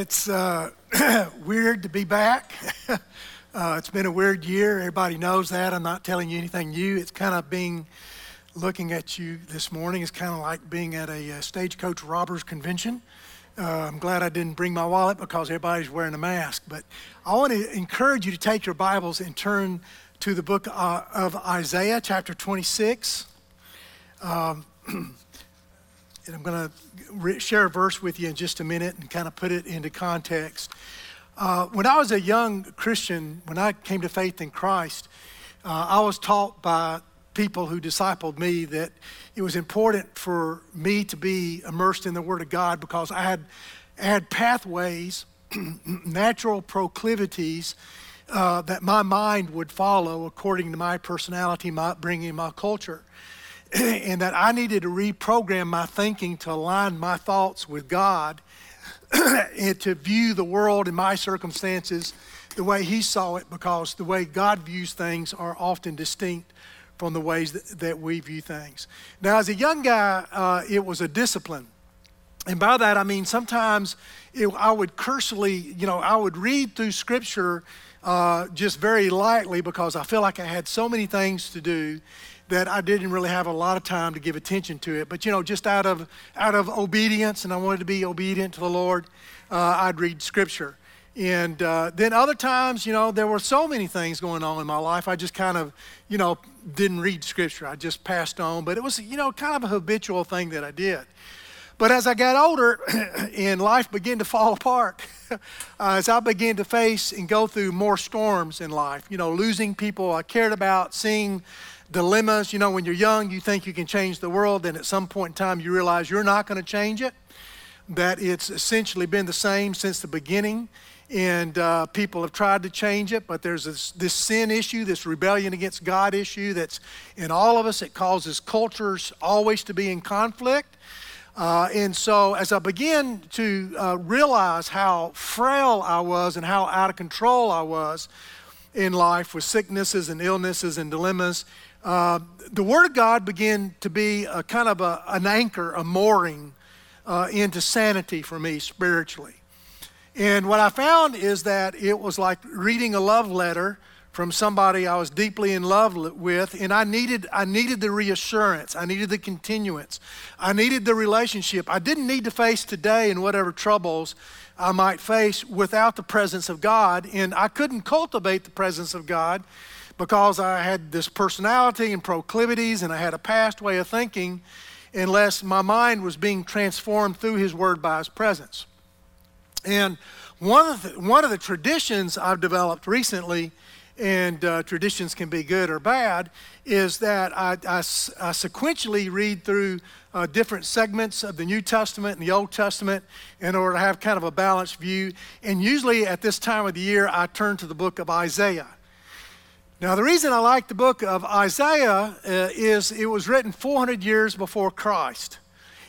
it's uh, weird to be back. uh, it's been a weird year. Everybody knows that. I'm not telling you anything new. It's kind of being, looking at you this morning, is kind of like being at a, a uh, stagecoach robbers convention. Uh, I'm glad I didn't bring my wallet because everybody's wearing a mask. But I want to encourage you to take your Bibles and turn to the book uh, of Isaiah, chapter 26. Um, I'm going to re- share a verse with you in just a minute and kind of put it into context. Uh, when I was a young Christian, when I came to faith in Christ, uh, I was taught by people who discipled me that it was important for me to be immersed in the Word of God because I had, I had pathways, natural proclivities uh, that my mind would follow according to my personality, my bringing my culture. and that I needed to reprogram my thinking to align my thoughts with God and to view the world and my circumstances the way He saw it, because the way God views things are often distinct from the ways that, that we view things. Now, as a young guy, uh, it was a discipline. And by that, I mean sometimes it, I would cursorily, you know, I would read through Scripture uh, just very lightly because I feel like I had so many things to do that I didn't really have a lot of time to give attention to it. But you know, just out of out of obedience, and I wanted to be obedient to the Lord, uh, I'd read Scripture. And uh, then other times, you know, there were so many things going on in my life. I just kind of, you know, didn't read Scripture. I just passed on. But it was, you know, kind of a habitual thing that I did. But as I got older and life began to fall apart, uh, as I began to face and go through more storms in life, you know, losing people I cared about, seeing dilemmas. You know, when you're young, you think you can change the world, and at some point in time, you realize you're not going to change it, that it's essentially been the same since the beginning. And uh, people have tried to change it, but there's this, this sin issue, this rebellion against God issue that's in all of us. It causes cultures always to be in conflict. Uh, and so, as I began to uh, realize how frail I was and how out of control I was in life with sicknesses and illnesses and dilemmas, uh, the Word of God began to be a kind of a, an anchor, a mooring uh, into sanity for me spiritually. And what I found is that it was like reading a love letter from somebody I was deeply in love with, and I needed, I needed the reassurance. I needed the continuance. I needed the relationship. I didn't need to face today and whatever troubles I might face without the presence of God, and I couldn't cultivate the presence of God because I had this personality and proclivities and I had a past way of thinking unless my mind was being transformed through His Word by His presence. And one of the, one of the traditions I've developed recently, and uh, traditions can be good or bad, is that I, I, I sequentially read through uh, different segments of the New Testament and the Old Testament in order to have kind of a balanced view. And usually at this time of the year, I turn to the book of Isaiah. Now, the reason I like the book of Isaiah uh, is it was written 400 years before Christ.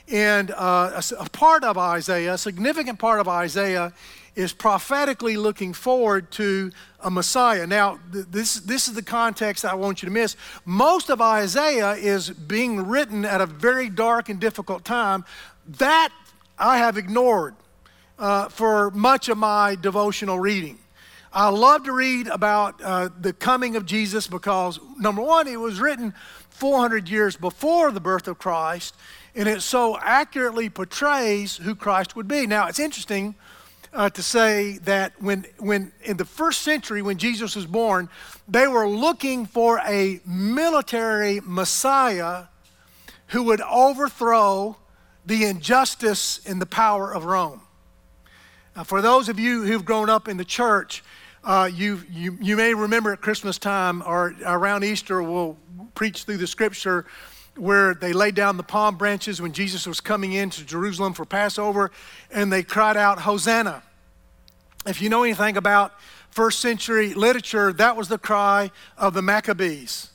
And uh, a, a, part of Isaiah, a significant part of Isaiah, is prophetically looking forward to a Messiah. Now, th- this, this is the context I want you to miss. Most of Isaiah is being written at a very dark and difficult time. That I have ignored uh, for much of my devotional reading. I love to read about uh, the coming of Jesus because, number one, it was written 400 years before the birth of Christ, and it so accurately portrays who Christ would be. Now, it's interesting uh, to say that when, when in the first century, when Jesus was born, they were looking for a military Messiah who would overthrow the injustice and the power of Rome. Now, for those of you who've grown up in the church, uh, you, you, you may remember at Christmas time or around Easter, we'll preach through the scripture where they laid down the palm branches when Jesus was coming into Jerusalem for Passover, and they cried out, Hosanna. If you know anything about first century literature, that was the cry of the Maccabees.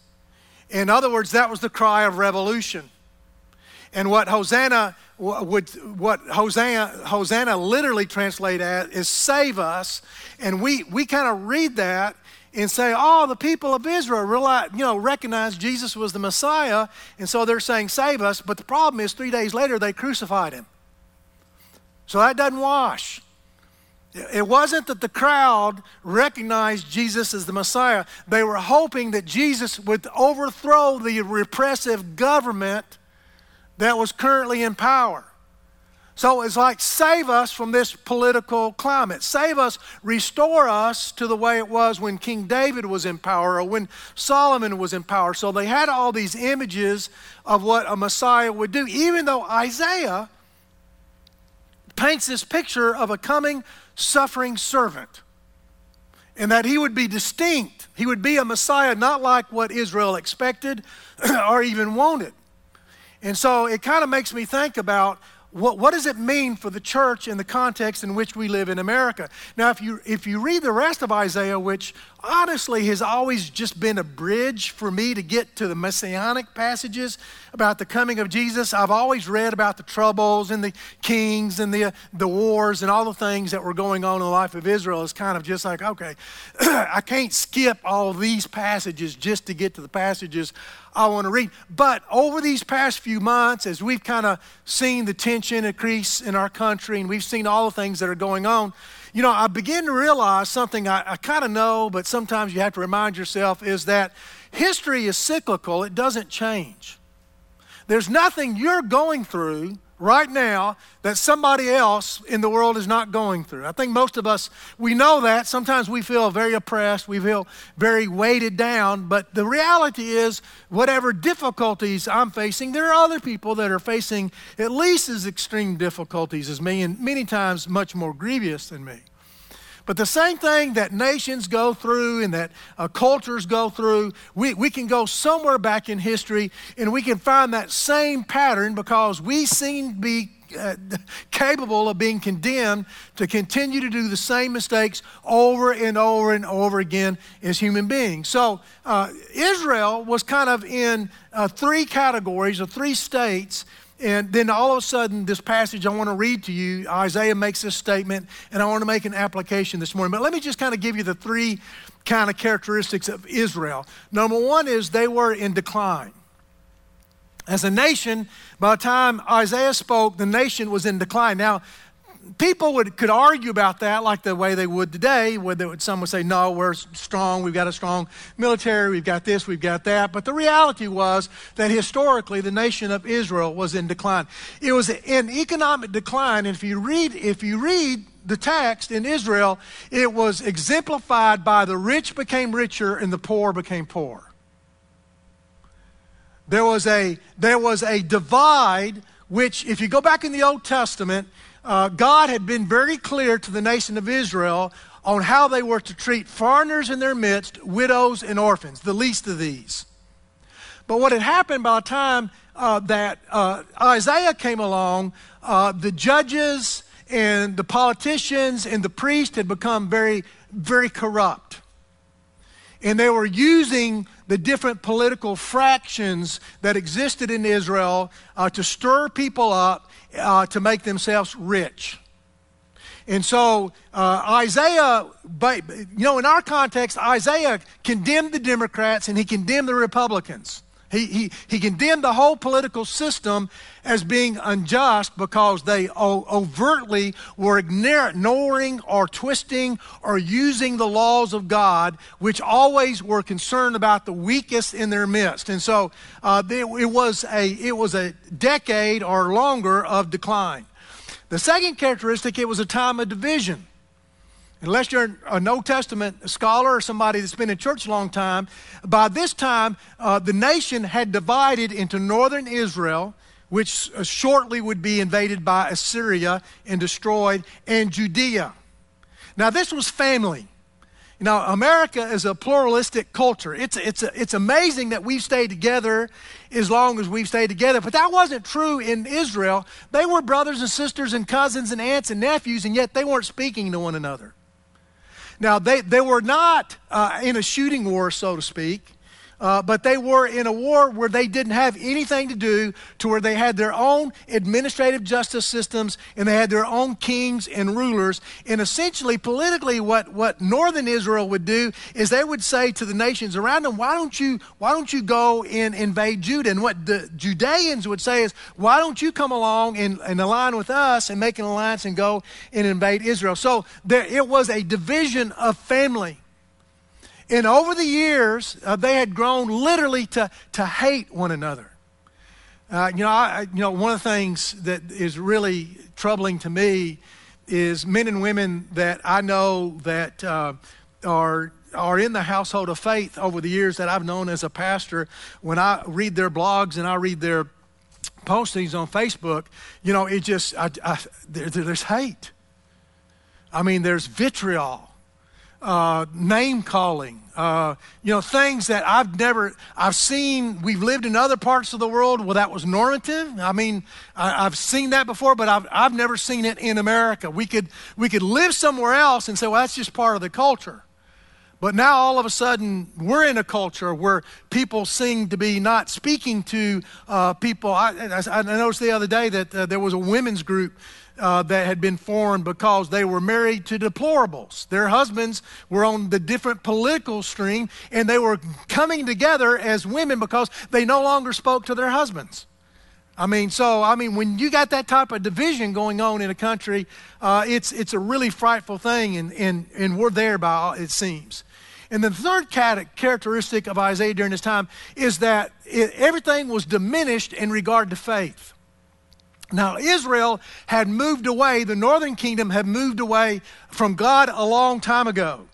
In other words, that was the cry of revolution. And what Hosanna would what Hosanna, Hosanna literally translate as is save us. And we, we kind of read that and say, oh, the people of Israel realize, you know, recognize Jesus was the Messiah, and so they're saying, save us. But the problem is, three days later, they crucified him. So that doesn't wash. It wasn't that the crowd recognized Jesus as the Messiah. They were hoping that Jesus would overthrow the repressive government that was currently in power. So it's like, save us from this political climate. Save us, restore us to the way it was when King David was in power or when Solomon was in power. So they had all these images of what a Messiah would do, even though Isaiah paints this picture of a coming suffering servant and that he would be distinct. He would be a Messiah not like what Israel expected or even wanted. And so it kind of makes me think about what, what does it mean for the church in the context in which we live in America? Now, if you, if you read the rest of Isaiah, which honestly has always just been a bridge for me to get to the messianic passages about the coming of Jesus, I've always read about the troubles and the kings and the, the wars and all the things that were going on in the life of Israel. It's kind of just like, okay, I can't skip all these passages just to get to the passages I want to read. But over these past few months, as we've kind of seen the tension increase in our country and we've seen all the things that are going on, you know, I begin to realize something I, I kind of know, but sometimes you have to remind yourself is that history is cyclical, it doesn't change. There's nothing you're going through right now that somebody else in the world is not going through. I think most of us, we know that. Sometimes we feel very oppressed, we feel very weighted down, but the reality is, whatever difficulties I'm facing, there are other people that are facing at least as extreme difficulties as me, and many times much more grievous than me. But the same thing that nations go through and that uh, cultures go through, we, we can go somewhere back in history and we can find that same pattern because we seem to be uh, capable of being condemned to continue to do the same mistakes over and over and over again as human beings. So, uh, Israel was kind of in uh, three categories or three states and then all of a sudden, this passage I want to read to you, Isaiah makes this statement, and I want to make an application this morning. But let me just kind of give you the three kind of characteristics of Israel. Number one is they were in decline. As a nation, by the time Isaiah spoke, the nation was in decline. Now, people would, could argue about that like the way they would today, where would, some would say, no, we're strong, we've got a strong military, we've got this, we've got that. But the reality was that historically the nation of Israel was in decline. It was in economic decline, and if you read, if you read the text in Israel, it was exemplified by the rich became richer and the poor became poor. There was a, there was a divide which, if you go back in the Old Testament, uh, God had been very clear to the nation of Israel on how they were to treat foreigners in their midst, widows, and orphans, the least of these. But what had happened by the time uh, that uh, Isaiah came along, uh, the judges and the politicians and the priests had become very, very corrupt. And they were using the different political fractions that existed in Israel uh, to stir people up uh, to make themselves rich. And so uh, Isaiah, you know, in our context, Isaiah condemned the Democrats and he condemned the Republicans. He, he, he condemned the whole political system as being unjust because they overtly were ignoring or twisting or using the laws of God, which always were concerned about the weakest in their midst. And so uh, it, was a, it was a decade or longer of decline. The second characteristic, it was a time of division. Unless you're an Old Testament scholar or somebody that's been in church a long time, by this time, uh, the nation had divided into northern Israel, which uh, shortly would be invaded by Assyria and destroyed, and Judea. Now, this was family. Know, America is a pluralistic culture. It's, it's, it's amazing that we've stayed together as long as we've stayed together. But that wasn't true in Israel. They were brothers and sisters and cousins and aunts and nephews, and yet they weren't speaking to one another. Now, they, they were not uh, in a shooting war, so to speak. Uh, but they were in a war where they didn't have anything to do, to where they had their own administrative justice systems and they had their own kings and rulers. And essentially, politically, what, what northern Israel would do is they would say to the nations around them, why don't you, why don't you go and invade Judah? And what the Judeans would say is, why don't you come along and, and align with us and make an alliance and go and invade Israel? So there, it was a division of family. And over the years, uh, they had grown literally to, to hate one another. Uh, you know, I, you know, one of the things that is really troubling to me is men and women that I know that uh, are are in the household of faith over the years that I've known as a pastor. When I read their blogs and I read their postings on Facebook, you know, it just I, I, there, there's hate. I mean, there's vitriol uh, name calling, uh, you know, things that I've never, I've seen, we've lived in other parts of the world where that was normative. I mean, I, have seen that before, but I've, I've never seen it in America. We could, we could live somewhere else and say, well, that's just part of the culture. But now all of a sudden, we're in a culture where people seem to be not speaking to uh, people. I, I, I, noticed the other day that uh, there was a women's group uh, that had been formed because they were married to deplorables. Their husbands were on the different political stream, and they were coming together as women because they no longer spoke to their husbands. I mean, so, I mean, when you got that type of division going on in a country, uh, it's, it's a really frightful thing, and, and, and we're there by all, it seems. And the third characteristic of Isaiah during this time is that it, everything was diminished in regard to faith. Now, Israel had moved away, the northern kingdom had moved away from God a long time ago.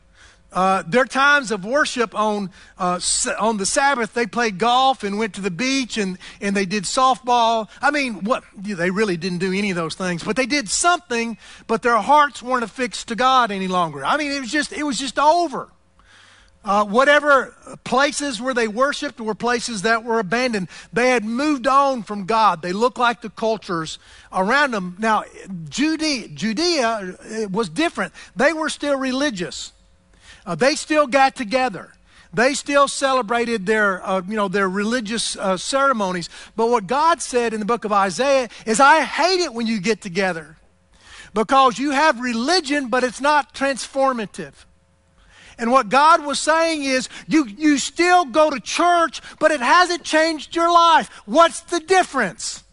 Uh, their times of worship on, uh, on the Sabbath, they played golf and went to the beach and, and they did softball. I mean, what, they really didn't do any of those things, but they did something, but their hearts weren't affixed to God any longer. I mean, it was just, it was just over. Uh, whatever places where they worshiped were places that were abandoned. They had moved on from God. They looked like the cultures around them. Now, Judea, Judea uh, was different. They were still religious. Uh, they still got together. They still celebrated their, uh, you know, their religious uh, ceremonies. But what God said in the book of Isaiah is, I hate it when you get together because you have religion, but it's not transformative. And what God was saying is, you, you still go to church, but it hasn't changed your life. What's the difference?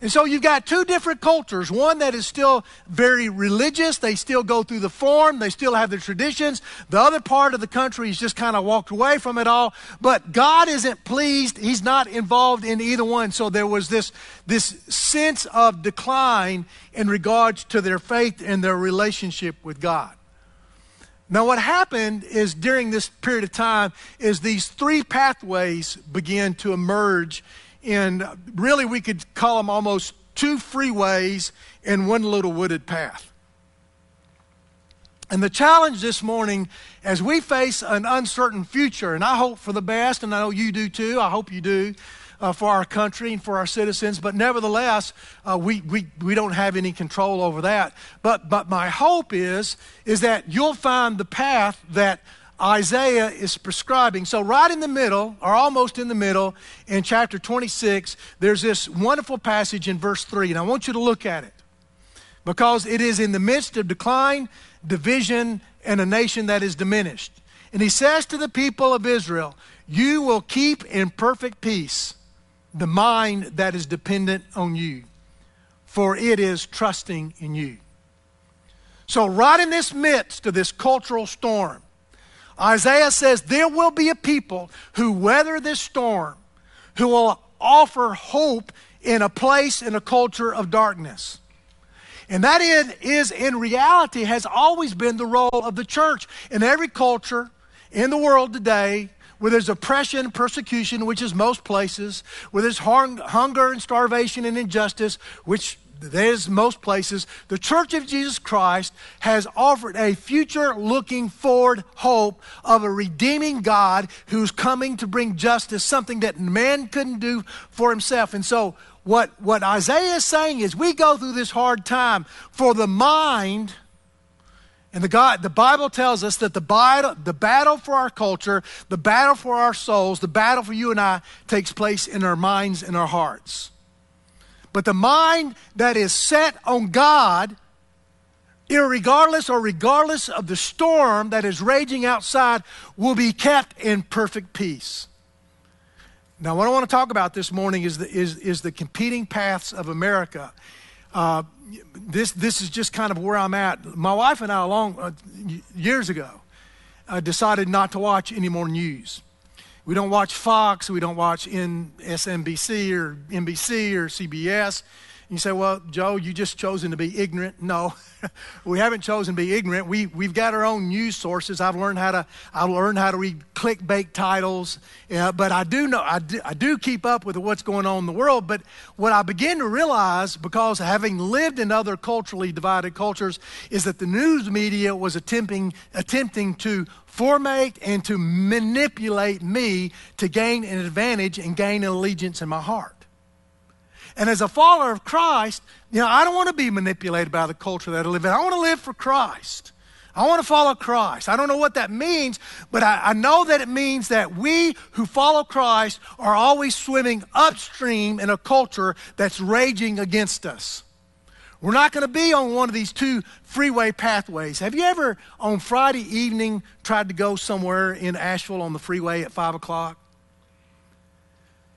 And so you've got two different cultures. One that is still very religious. They still go through the form. They still have their traditions. The other part of the country has just kind of walked away from it all. But God isn't pleased. He's not involved in either one. So there was this, this sense of decline in regards to their faith and their relationship with God. Now, what happened is during this period of time is these three pathways began to emerge, and really we could call them almost two freeways and one little wooded path. And the challenge this morning, as we face an uncertain future, and I hope for the best, and I know you do too, I hope you do, uh, for our country and for our citizens, but nevertheless, uh, we, we, we don't have any control over that. But, but my hope is, is that you'll find the path that Isaiah is prescribing. So, right in the middle, or almost in the middle, in chapter 26, there's this wonderful passage in verse 3, and I want you to look at it because it is in the midst of decline, division, and a nation that is diminished. And he says to the people of Israel, You will keep in perfect peace the mind that is dependent on you, for it is trusting in you. So, right in this midst of this cultural storm, Isaiah says there will be a people who weather this storm, who will offer hope in a place in a culture of darkness. And that is, in reality, has always been the role of the church. In every culture in the world today, where there's oppression, persecution, which is most places, where there's hunger and starvation and injustice, which there's most places, the Church of Jesus Christ has offered a future looking forward hope of a redeeming God who's coming to bring justice, something that man couldn't do for himself. And so, what, what Isaiah is saying is we go through this hard time for the mind And the, God, the Bible tells us that the battle, the battle for our culture, the battle for our souls, the battle for you and I takes place in our minds and our hearts. But the mind that is set on God, irregardless or regardless of the storm that is raging outside, will be kept in perfect peace. Now, what I want to talk about this morning is the, is, is the competing paths of America. Uh, this, this is just kind of where I'm at. My wife and I, along uh, years ago, uh, decided not to watch any more news. We don't watch Fox, we don't watch MSNBC or NBC or CBS. You say, well, Joe, you just chosen to be ignorant. No, we haven't chosen to be ignorant. We, we've got our own news sources. I've learned how to, I've learned how to read clickbait titles. But I do know, I do, I do keep up with what's going on in the world. But what I begin to realize, because having lived in other culturally divided cultures, is that the news media was attempting, attempting to formate and to manipulate me to gain an advantage and gain an allegiance in my heart. And as a follower of Christ, you know, I don't want to be manipulated by the culture that I live in. I want to live for Christ. I want to follow Christ. I don't know what that means, but I, I, know that it means that we who follow Christ are always swimming upstream in a culture that's raging against us. We're not going to be on one of these two freeway pathways. Have you ever, on Friday evening, tried to go somewhere in Asheville on the freeway at 5 o'clock?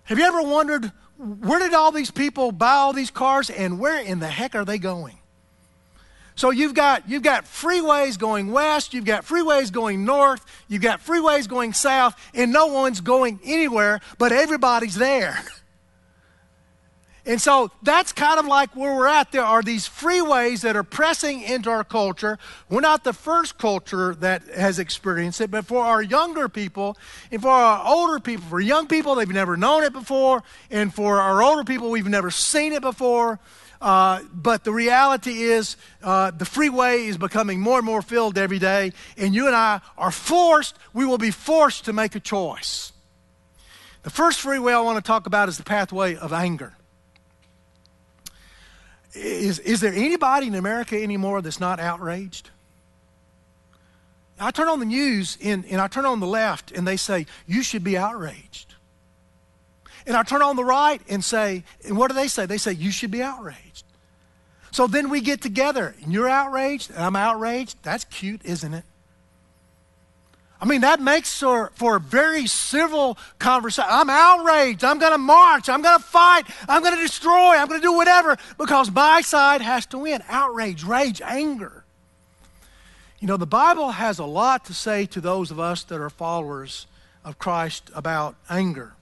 Have you ever wondered where did all these people buy all these cars and where in the heck are they going? So you've got you've got freeways going west, you've got freeways going north, you've got freeways going south, and no one's going anywhere, but everybody's there. And so that's kind of like where we're at. There are these freeways that are pressing into our culture. We're not the first culture that has experienced it, but for our younger people and for our older people, for young people, they've never known it before, and for our older people, we've never seen it before. Uh, but the reality is, uh, the freeway is becoming more and more filled every day, and you and I are forced, we will be forced to make a choice. The first freeway I want to talk about is the pathway of anger. Is, is there anybody in America anymore that's not outraged? I turn on the news and, and I turn on the left and they say, you should be outraged. And I turn on the right and say, and what do they say? They say, you should be outraged. So then we get together and you're outraged and I'm outraged. That's cute, isn't it? I mean, that makes for, for a very civil conversation. I'm outraged. I'm going to march. I'm going to fight. I'm going to destroy. I'm going to do whatever because my side has to win. Outrage, rage, anger. You know, the Bible has a lot to say to those of us that are followers of Christ about anger.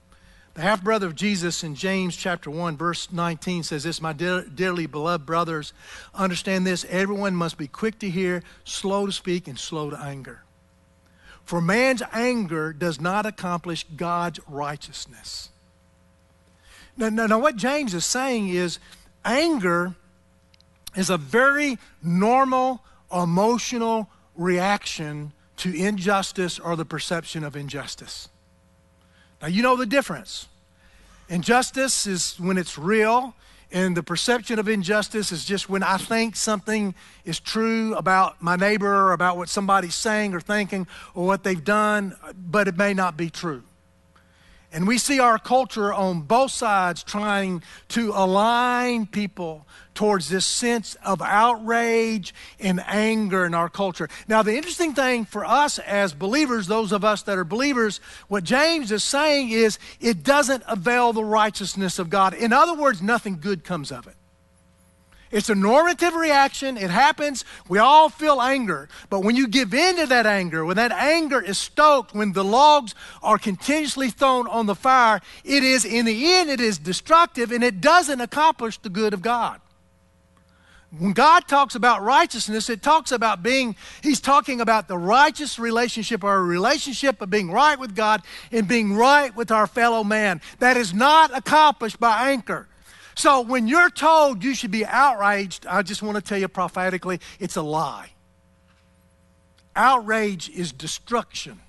The half brother of Jesus in James chapter 1, verse 19 says this My dear, dearly beloved brothers, understand this everyone must be quick to hear, slow to speak, and slow to anger. For man's anger does not accomplish God's righteousness. Now, now, now, what James is saying is anger is a very normal emotional reaction to injustice or the perception of injustice. Now, you know the difference. Injustice is when it's real, and the perception of injustice is just when I think something is true about my neighbor or about what somebody's saying or thinking or what they've done, but it may not be true. And we see our culture on both sides trying to align people towards this sense of outrage and anger in our culture. Now, the interesting thing for us as believers, those of us that are believers, what James is saying is it doesn't avail the righteousness of God. In other words, nothing good comes of it. It's a normative reaction. It happens. We all feel anger. But when you give in to that anger, when that anger is stoked, when the logs are continuously thrown on the fire, it is, in the end, it is destructive and it doesn't accomplish the good of God. When God talks about righteousness, it talks about being, He's talking about the righteous relationship or a relationship of being right with God and being right with our fellow man. That is not accomplished by anger. So when you're told you should be outraged, I just want to tell you prophetically, it's a lie. Outrage is destruction.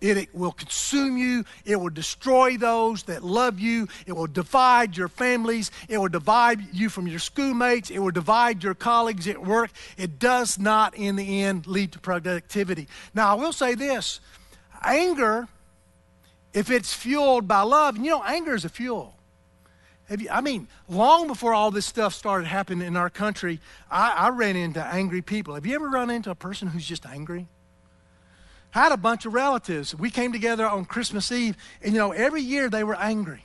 It, will consume you. It will destroy those that love you. It will divide your families. It will divide you from your schoolmates. It will divide your colleagues at work. It does not, in the end, lead to productivity. Now, I will say this anger, if it's fueled by love, and you know, anger is a fuel. You, I mean, long before all this stuff started happening in our country, I, I ran into angry people. Have you ever run into a person who's just angry? I had a bunch of relatives. We came together on Christmas Eve, and you know, every year they were angry.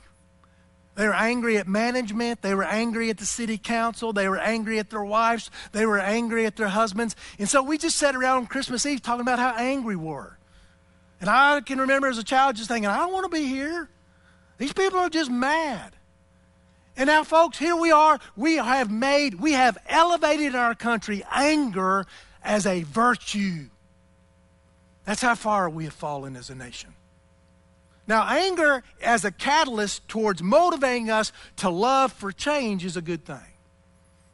They were angry at management. They were angry at the city council. They were angry at their wives. They were angry at their husbands. And so we just sat around on Christmas Eve talking about how angry we were. And I can remember as a child just thinking, I don't want to be here. These people are just mad. And now, folks, here we are. We have made, we have elevated our country anger as a virtue. That's how far we have fallen as a nation. Now, anger as a catalyst towards motivating us to love for change is a good thing.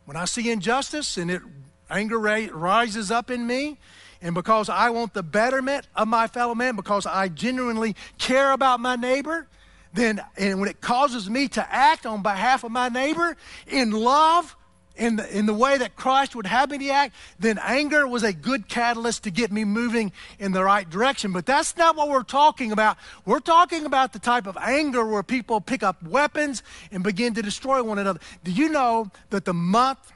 When I see injustice and it anger rises up in me, and because I want the betterment of my fellow man, because I genuinely care about my neighbor, then and when it causes me to act on behalf of my neighbor in love, in the, in the way that Christ would have me to act, then anger was a good catalyst to get me moving in the right direction. But that's not what we're talking about. We're talking about the type of anger where people pick up weapons and begin to destroy one another. Do you know that the month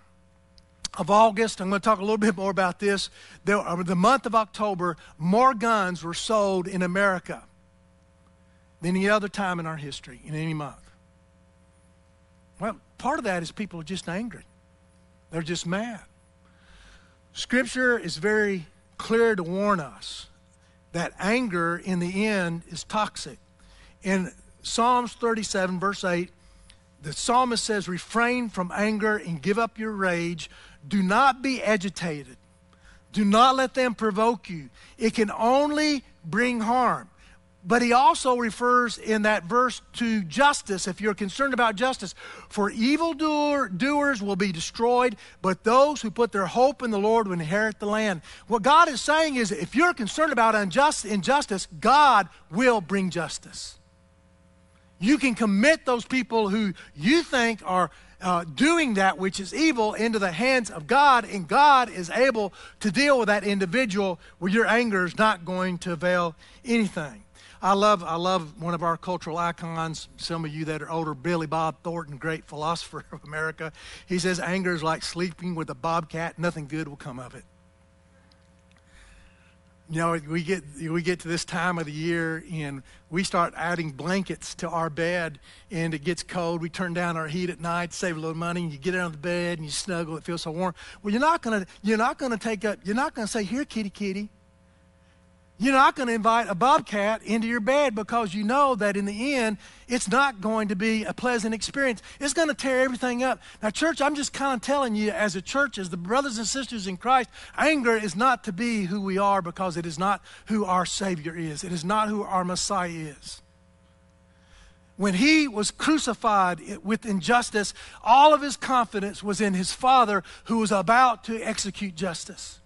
of August, I'm going to talk a little bit more about this, there, uh, the month of October, more guns were sold in America than any other time in our history, in any month. Well, part of that is people are just angry. They're just mad. Scripture is very clear to warn us that anger in the end is toxic. In Psalms 37, verse 8, the psalmist says, Refrain from anger and give up your rage. Do not be agitated. Do not let them provoke you. It can only bring harm. But he also refers in that verse to justice, if you're concerned about justice. For evil doers will be destroyed, but those who put their hope in the Lord will inherit the land. What God is saying is if you're concerned about unjust, injustice, God will bring justice. You can commit those people who you think are uh, doing that which is evil into the hands of God, and God is able to deal with that individual where your anger is not going to avail anything. I love, I love one of our cultural icons. Some of you that are older, Billy Bob Thornton, great philosopher of America. He says, Anger is like sleeping with a bobcat, nothing good will come of it. You know, we get, we get to this time of the year and we start adding blankets to our bed and it gets cold. We turn down our heat at night, save a little money, and you get out of the bed and you snuggle. It feels so warm. Well, you're not to, you're not to take up, you're not to say, here, kitty, kitty. You're not going to invite a bobcat into your bed because you know that in the end, it's not going to be a pleasant experience. It's going to tear everything up. Now, church, I'm just kind of telling you, as a church, as the brothers and sisters in Christ, anger is not to be who we are because it is not who our Savior is, it is not who our Messiah is. When he was crucified with injustice, all of his confidence was in his Father who was about to execute justice.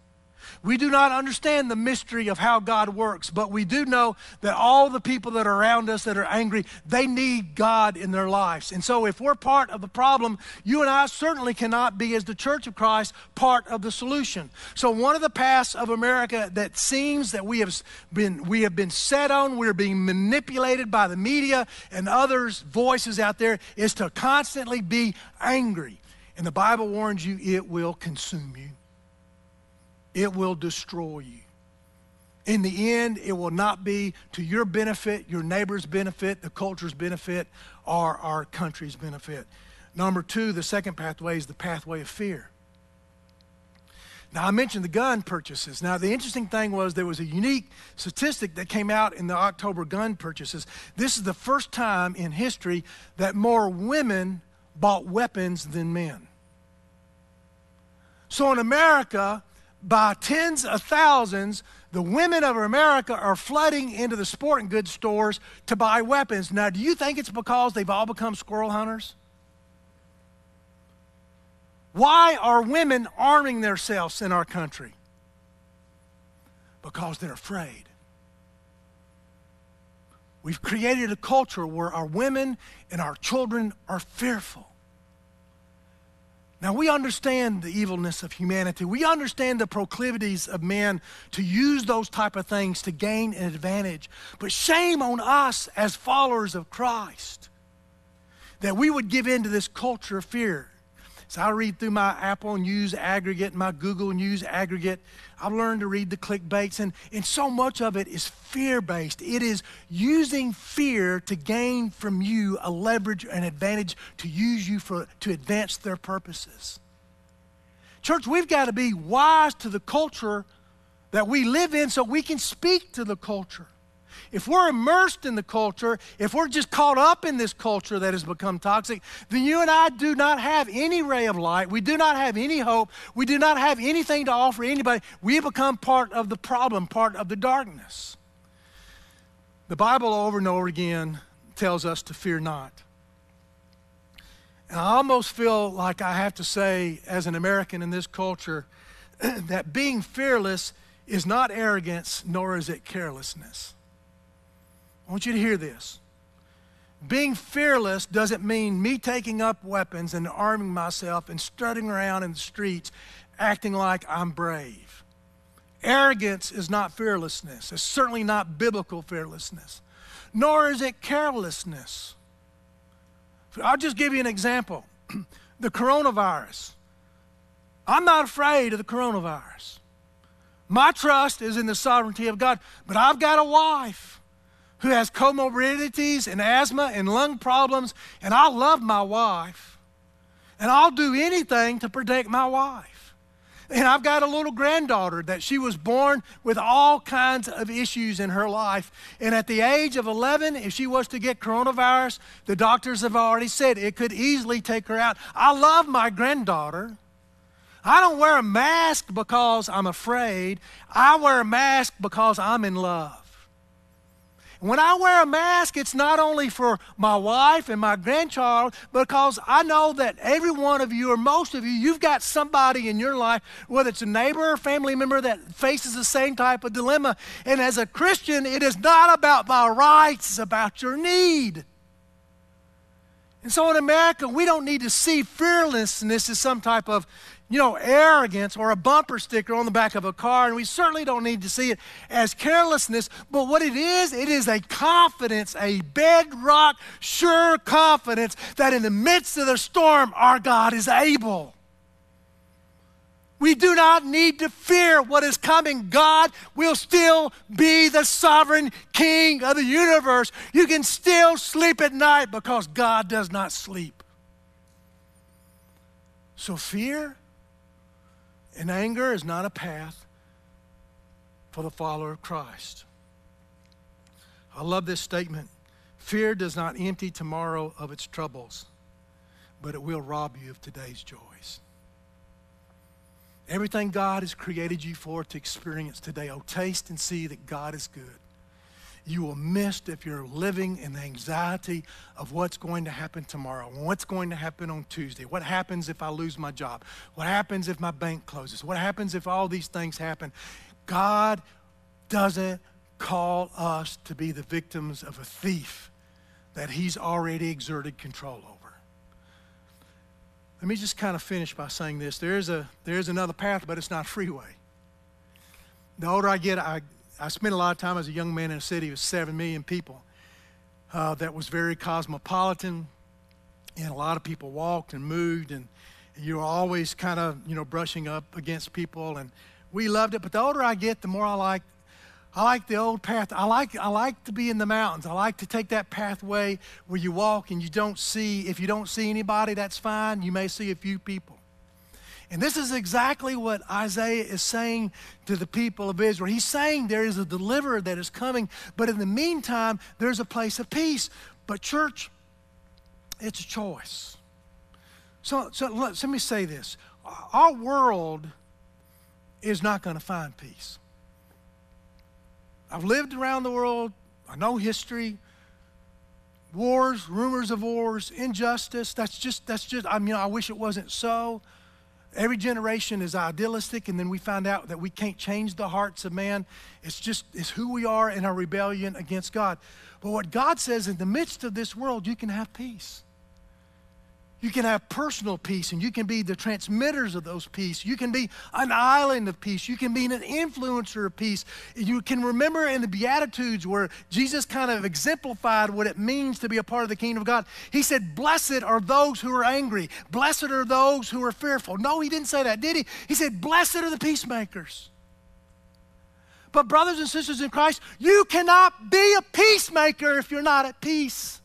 We do not understand the mystery of how God works, but we do know that all the people that are around us that are angry, they need God in their lives. And so, if we're part of the problem, you and I certainly cannot be, as the Church of Christ, part of the solution. So, one of the paths of America that seems that we have been we have been set on, we're being manipulated by the media and others' voices out there, is to constantly be angry. And the Bible warns you it will consume you it will destroy you. In the end, it will not be to your benefit, your neighbor's benefit, the culture's benefit, or our country's benefit. Number two, the second pathway is the pathway of fear. Now, I mentioned the gun purchases. Now, the interesting thing was there was a unique statistic that came out in the October gun purchases. This is the first time in history that more women bought weapons than men. So, in America, by tens of thousands, the women of America are flooding into the sporting goods stores to buy weapons. Now, do you think it's because they've all become squirrel hunters? Why are women arming themselves in our country? Because they're afraid. We've created a culture where our women and our children are fearful. Now, we understand the evilness of humanity. We understand the proclivities of men to use those type of things to gain an advantage. But shame on us as followers of Christ that we would give in to this culture of fear. So I read through my Apple News aggregate, my Google News aggregate. I've learned to read the clickbaits, and, and so much of it is fear based. It is using fear to gain from you a leverage, an advantage to use you for, to advance their purposes. Church, we've got to be wise to the culture that we live in so we can speak to the culture if we're immersed in the culture, if we're just caught up in this culture that has become toxic, then you and I do not have any ray of light. We do not have any hope. We do not have anything to offer anybody. We become part of the problem, part of the darkness. The Bible over and over again tells us to fear not. And I almost feel like I have to say, as an American in this culture, that being fearless is not arrogance, nor is it carelessness. I want you to hear this. Being fearless doesn't mean me taking up weapons and arming myself and strutting around in the streets acting like I'm brave. Arrogance is not fearlessness. It's certainly not biblical fearlessness, nor is it carelessness. I'll just give you an example the coronavirus. I'm not afraid of the coronavirus. My trust is in the sovereignty of God, but I've got a wife who has comorbidities and asthma and lung problems, and I love my wife. And I'll do anything to protect my wife. And I've got a little granddaughter that she was born with all kinds of issues in her life. And at the age of 11, if she was to get coronavirus, the doctors have already said it could easily take her out. I love my granddaughter. I don't wear a mask because I'm afraid. I wear a mask because I'm in love. When I wear a mask, it's not only for my wife and my grandchild, because I know that every one of you, or most of you, you've got somebody in your life, whether it's a neighbor or family member, that faces the same type of dilemma. And as a Christian, it is not about my rights, it's about your need. And so in America, we don't need to see fearlessness as some type of, you know, arrogance or a bumper sticker on the back of a car, and we certainly don't need to see it as carelessness. But what it is, it is a confidence, a bedrock, sure confidence that in the midst of the storm, our God is able. We do not need to fear what is coming. God will still be the sovereign king of the universe. You can still sleep at night because God does not sleep. So, fear and anger is not a path for the follower of Christ. I love this statement. Fear does not empty tomorrow of its troubles, but it will rob you of today's joys. Everything God has created you for to experience today, oh, taste and see that God is good you will miss if you're living in the anxiety of what's going to happen tomorrow, what's going to happen on Tuesday, what happens if I lose my job, what happens if my bank closes, what happens if all these things happen. God doesn't call us to be the victims of a thief that He's already exerted control over. Let me just kind of finish by saying this. There is, a, there is another path, but it's not freeway. The older I get, I, I spent a lot of time as a young man in a city with seven million people uh, that was very cosmopolitan, and a lot of people walked and moved, and, and you were always kind of you know brushing up against people, and we loved it. But the older I get, the more I like. I like the old path. I like, I like to be in the mountains. I like to take that pathway where you walk and you don't see, if you don't see anybody, that's fine. You may see a few people. And this is exactly what Isaiah is saying to the people of Israel. He's saying there is a deliverer that is coming, but in the meantime, there's a place of peace. But, church, it's a choice. So, so let, let me say this our world is not going to find peace. I've lived around the world, I know history. Wars, rumors of wars, injustice, that's just, that's just, I mean, I wish it wasn't so. Every generation is idealistic, and then we find out that we can't change the hearts of man. It's just it's who we are in our rebellion against God. But what God says in the midst of this world, you can have peace. You can have personal peace and you can be the transmitters of those peace. You can be an island of peace. You can be an influencer of peace. You can remember in the Beatitudes where Jesus kind of exemplified what it means to be a part of the kingdom of God. He said, Blessed are those who are angry. Blessed are those who are fearful. No, he didn't say that, did he? He said, Blessed are the peacemakers. But, brothers and sisters in Christ, you cannot be a peacemaker if you're not at peace.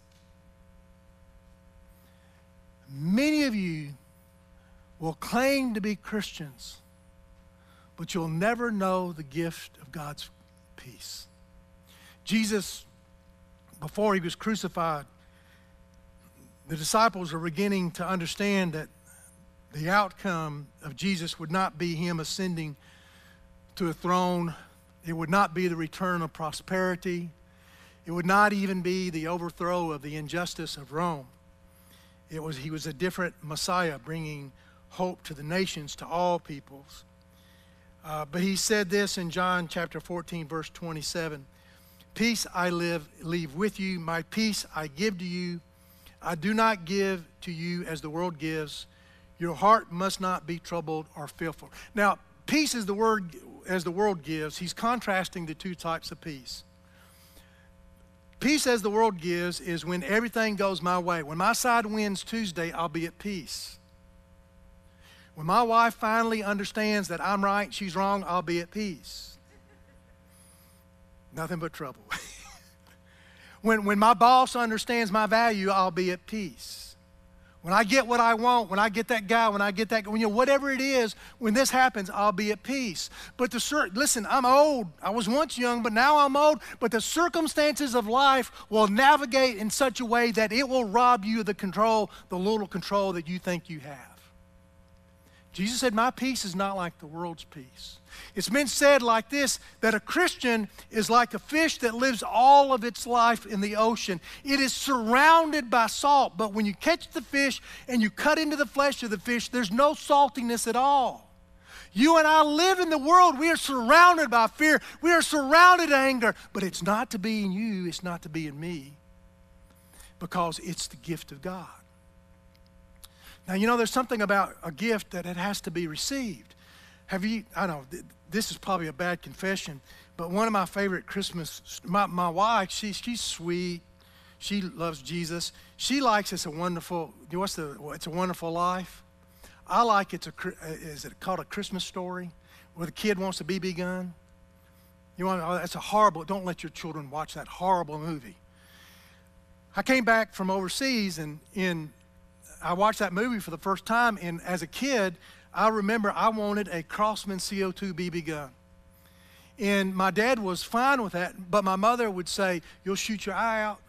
Many of you will claim to be Christians, but you'll never know the gift of God's peace. Jesus, before he was crucified, the disciples are beginning to understand that the outcome of Jesus would not be him ascending to a throne, it would not be the return of prosperity, it would not even be the overthrow of the injustice of Rome. It was, he was a different Messiah, bringing hope to the nations, to all peoples. Uh, but he said this in John chapter 14, verse 27 Peace I live, leave with you, my peace I give to you. I do not give to you as the world gives. Your heart must not be troubled or fearful. Now, peace is the word as the world gives. He's contrasting the two types of peace. Peace as the world gives is when everything goes my way. When my side wins Tuesday, I'll be at peace. When my wife finally understands that I'm right, she's wrong, I'll be at peace. Nothing but trouble. when, when my boss understands my value, I'll be at peace. When I get what I want, when I get that guy, when I get that, when you know, whatever it is, when this happens, I'll be at peace. But the sir listen, I'm old. I was once young, but now I'm old. But the circumstances of life will navigate in such a way that it will rob you of the control, the little control that you think you have. Jesus said, My peace is not like the world's peace. It's been said like this that a Christian is like a fish that lives all of its life in the ocean. It is surrounded by salt, but when you catch the fish and you cut into the flesh of the fish, there's no saltiness at all. You and I live in the world. We are surrounded by fear. We are surrounded by anger. But it's not to be in you, it's not to be in me because it's the gift of God. Now, you know, there's something about a gift that it has to be received. Have you, I know, this is probably a bad confession, but one of my favorite Christmas, my, my wife, she, she's sweet. She loves Jesus. She likes It's a Wonderful, what's the, It's a Wonderful Life. I like It's a, uh, is it called a Christmas story where the kid wants a BB gun? You want, oh, that's a horrible, don't let your children watch that horrible movie. I came back from overseas and in I watched that movie for the first time, and as a kid, I remember I wanted a Crosman CO2 BB gun. And my dad was fine with that, but my mother would say, You'll shoot your eye out.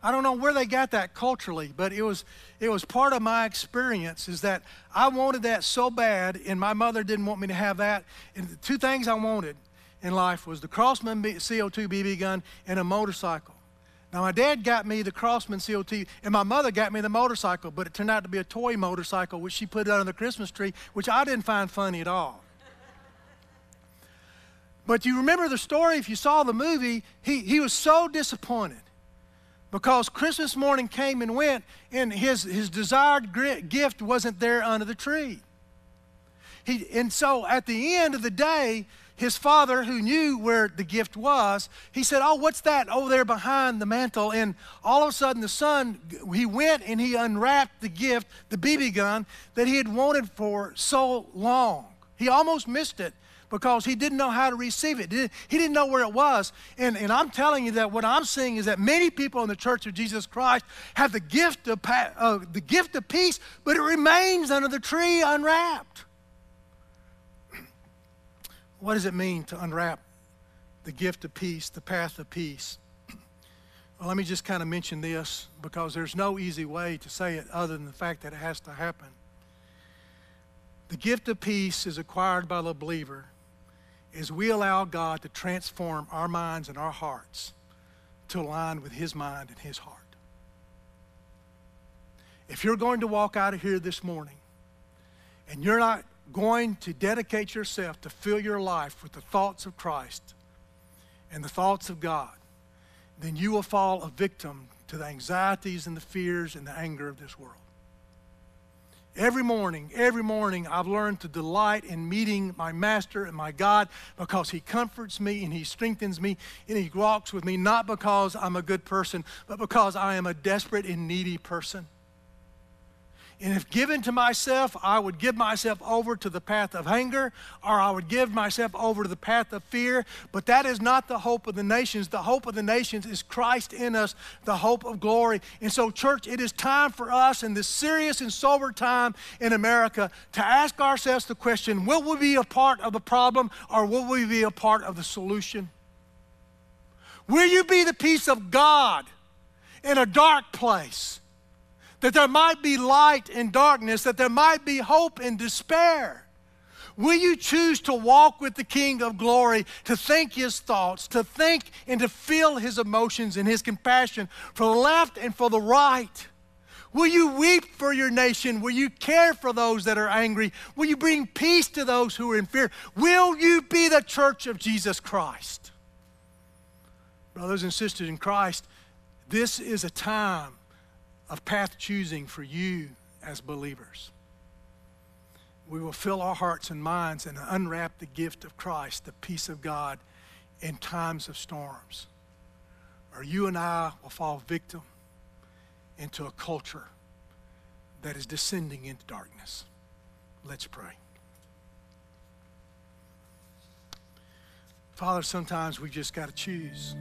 I don't know where they got that culturally, but it was, it was part of my experience is that I wanted that so bad, and my mother didn't want me to have that. And the two things I wanted in life was the Crosman CO2 BB gun and a motorcycle. Now, my dad got me the Crosman CO2, and my mother got me the motorcycle, but it turned out to be a toy motorcycle, which she put under the Christmas tree, which I didn't find funny at all. but you remember the story, if you saw the movie, he, he was so disappointed because Christmas morning came and went, and his, his desired gift wasn't there under the tree. He, and so at the end of the day, his father, who knew where the gift was, he said, Oh, what's that over there behind the mantle? And all of a sudden, the son, he went and he unwrapped the gift, the BB gun, that he had wanted for so long. He almost missed it because he didn't know how to receive it. He didn't know where it was. And, and I'm telling you that what I'm seeing is that many people in the church of Jesus Christ have the gift of, uh, the gift of peace, but it remains under the tree unwrapped. What does it mean to unwrap the gift of peace, the path of peace? Well, let me just kind of mention this because there's no easy way to say it other than the fact that it has to happen. The gift of peace is acquired by the believer as we allow God to transform our minds and our hearts to align with His mind and His heart. If you're going to walk out of here this morning and you're not going to dedicate yourself to fill your life with the thoughts of Christ and the thoughts of God, then you will fall a victim to the anxieties and the fears and the anger of this world. Every morning, every morning, I've learned to delight in meeting my Master and my God because He comforts me and He strengthens me and He walks with me, not because I'm a good person, but because I am a desperate and needy person. And if given to myself, I would give myself over to the path of anger, or I would give myself over to the path of fear. But that is not the hope of the nations. The hope of the nations is Christ in us, the hope of glory. And so, church, it is time for us in this serious and sober time in America to ask ourselves the question will we be a part of the problem, or will we be a part of the solution? Will you be the peace of God in a dark place? That there might be light in darkness, that there might be hope in despair. Will you choose to walk with the King of glory, to think his thoughts, to think and to feel his emotions and his compassion for the left and for the right? Will you weep for your nation? Will you care for those that are angry? Will you bring peace to those who are in fear? Will you be the church of Jesus Christ? Brothers and sisters in Christ, this is a time of path choosing for you as believers. We will fill our hearts and minds and unwrap the gift of Christ, the peace of God, in times of storms. Or you and I will fall victim into a culture that is descending into darkness. Let's pray. Father, sometimes we just got to choose.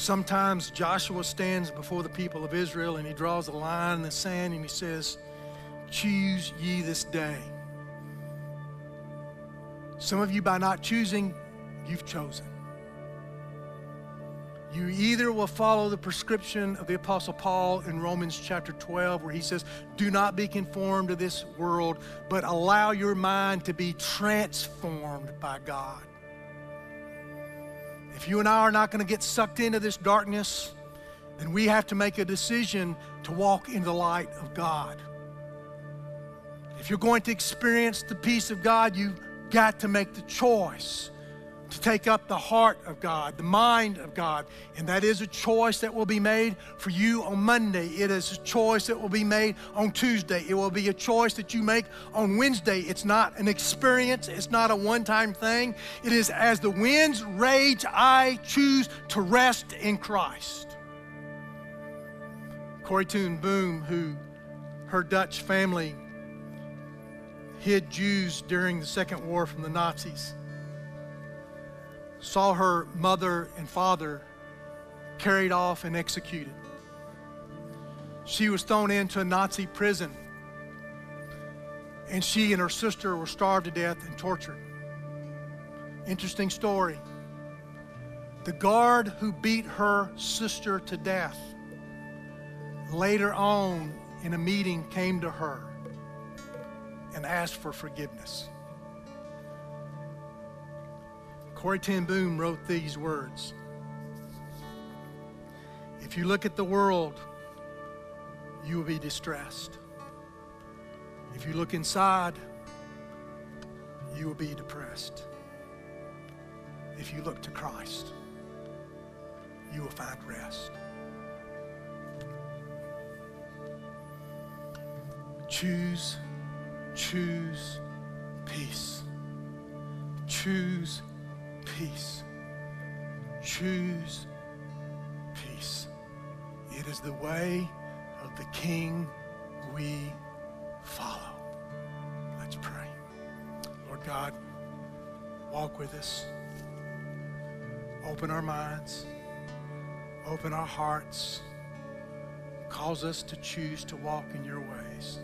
Sometimes Joshua stands before the people of Israel and he draws a line in the sand and he says, Choose ye this day. Some of you, by not choosing, you've chosen. You either will follow the prescription of the Apostle Paul in Romans chapter 12, where he says, Do not be conformed to this world, but allow your mind to be transformed by God. If you and I are not going to get sucked into this darkness, then we have to make a decision to walk in the light of God. If you're going to experience the peace of God, you've got to make the choice to take up the heart of God, the mind of God. And that is a choice that will be made for you on Monday. It is a choice that will be made on Tuesday. It will be a choice that you make on Wednesday. It's not an experience, it's not a one time thing. It is as the winds rage, I choose to rest in Christ. Corrie ten Boom, who her Dutch family hid Jews during the Second War from the Nazis saw her mother and father carried off and executed. She was thrown into a Nazi prison, and she and her sister were starved to death and tortured. Interesting story. The guard who beat her sister to death later on in a meeting came to her and asked for forgiveness. Corrie ten Boom wrote these words If you look at the world, you will be distressed. If you look inside, you will be depressed. If you look to Christ, you will find rest. Choose, choose peace. Choose peace. Choose peace. It is the way of the King we follow. Let's pray. Lord God, walk with us. Open our minds. Open our hearts. Cause us to choose to walk in your ways.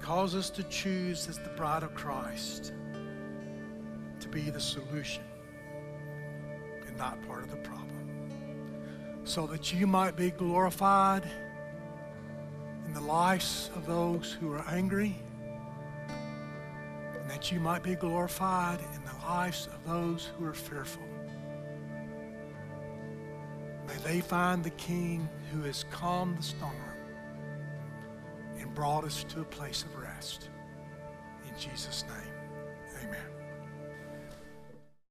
Cause us to choose as the bride of Christ be the solution and not part of the problem. So that you might be glorified in the lives of those who are angry, and that you might be glorified in the lives of those who are fearful. May they find the King who has calmed the storm and brought us to a place of rest. In Jesus' name.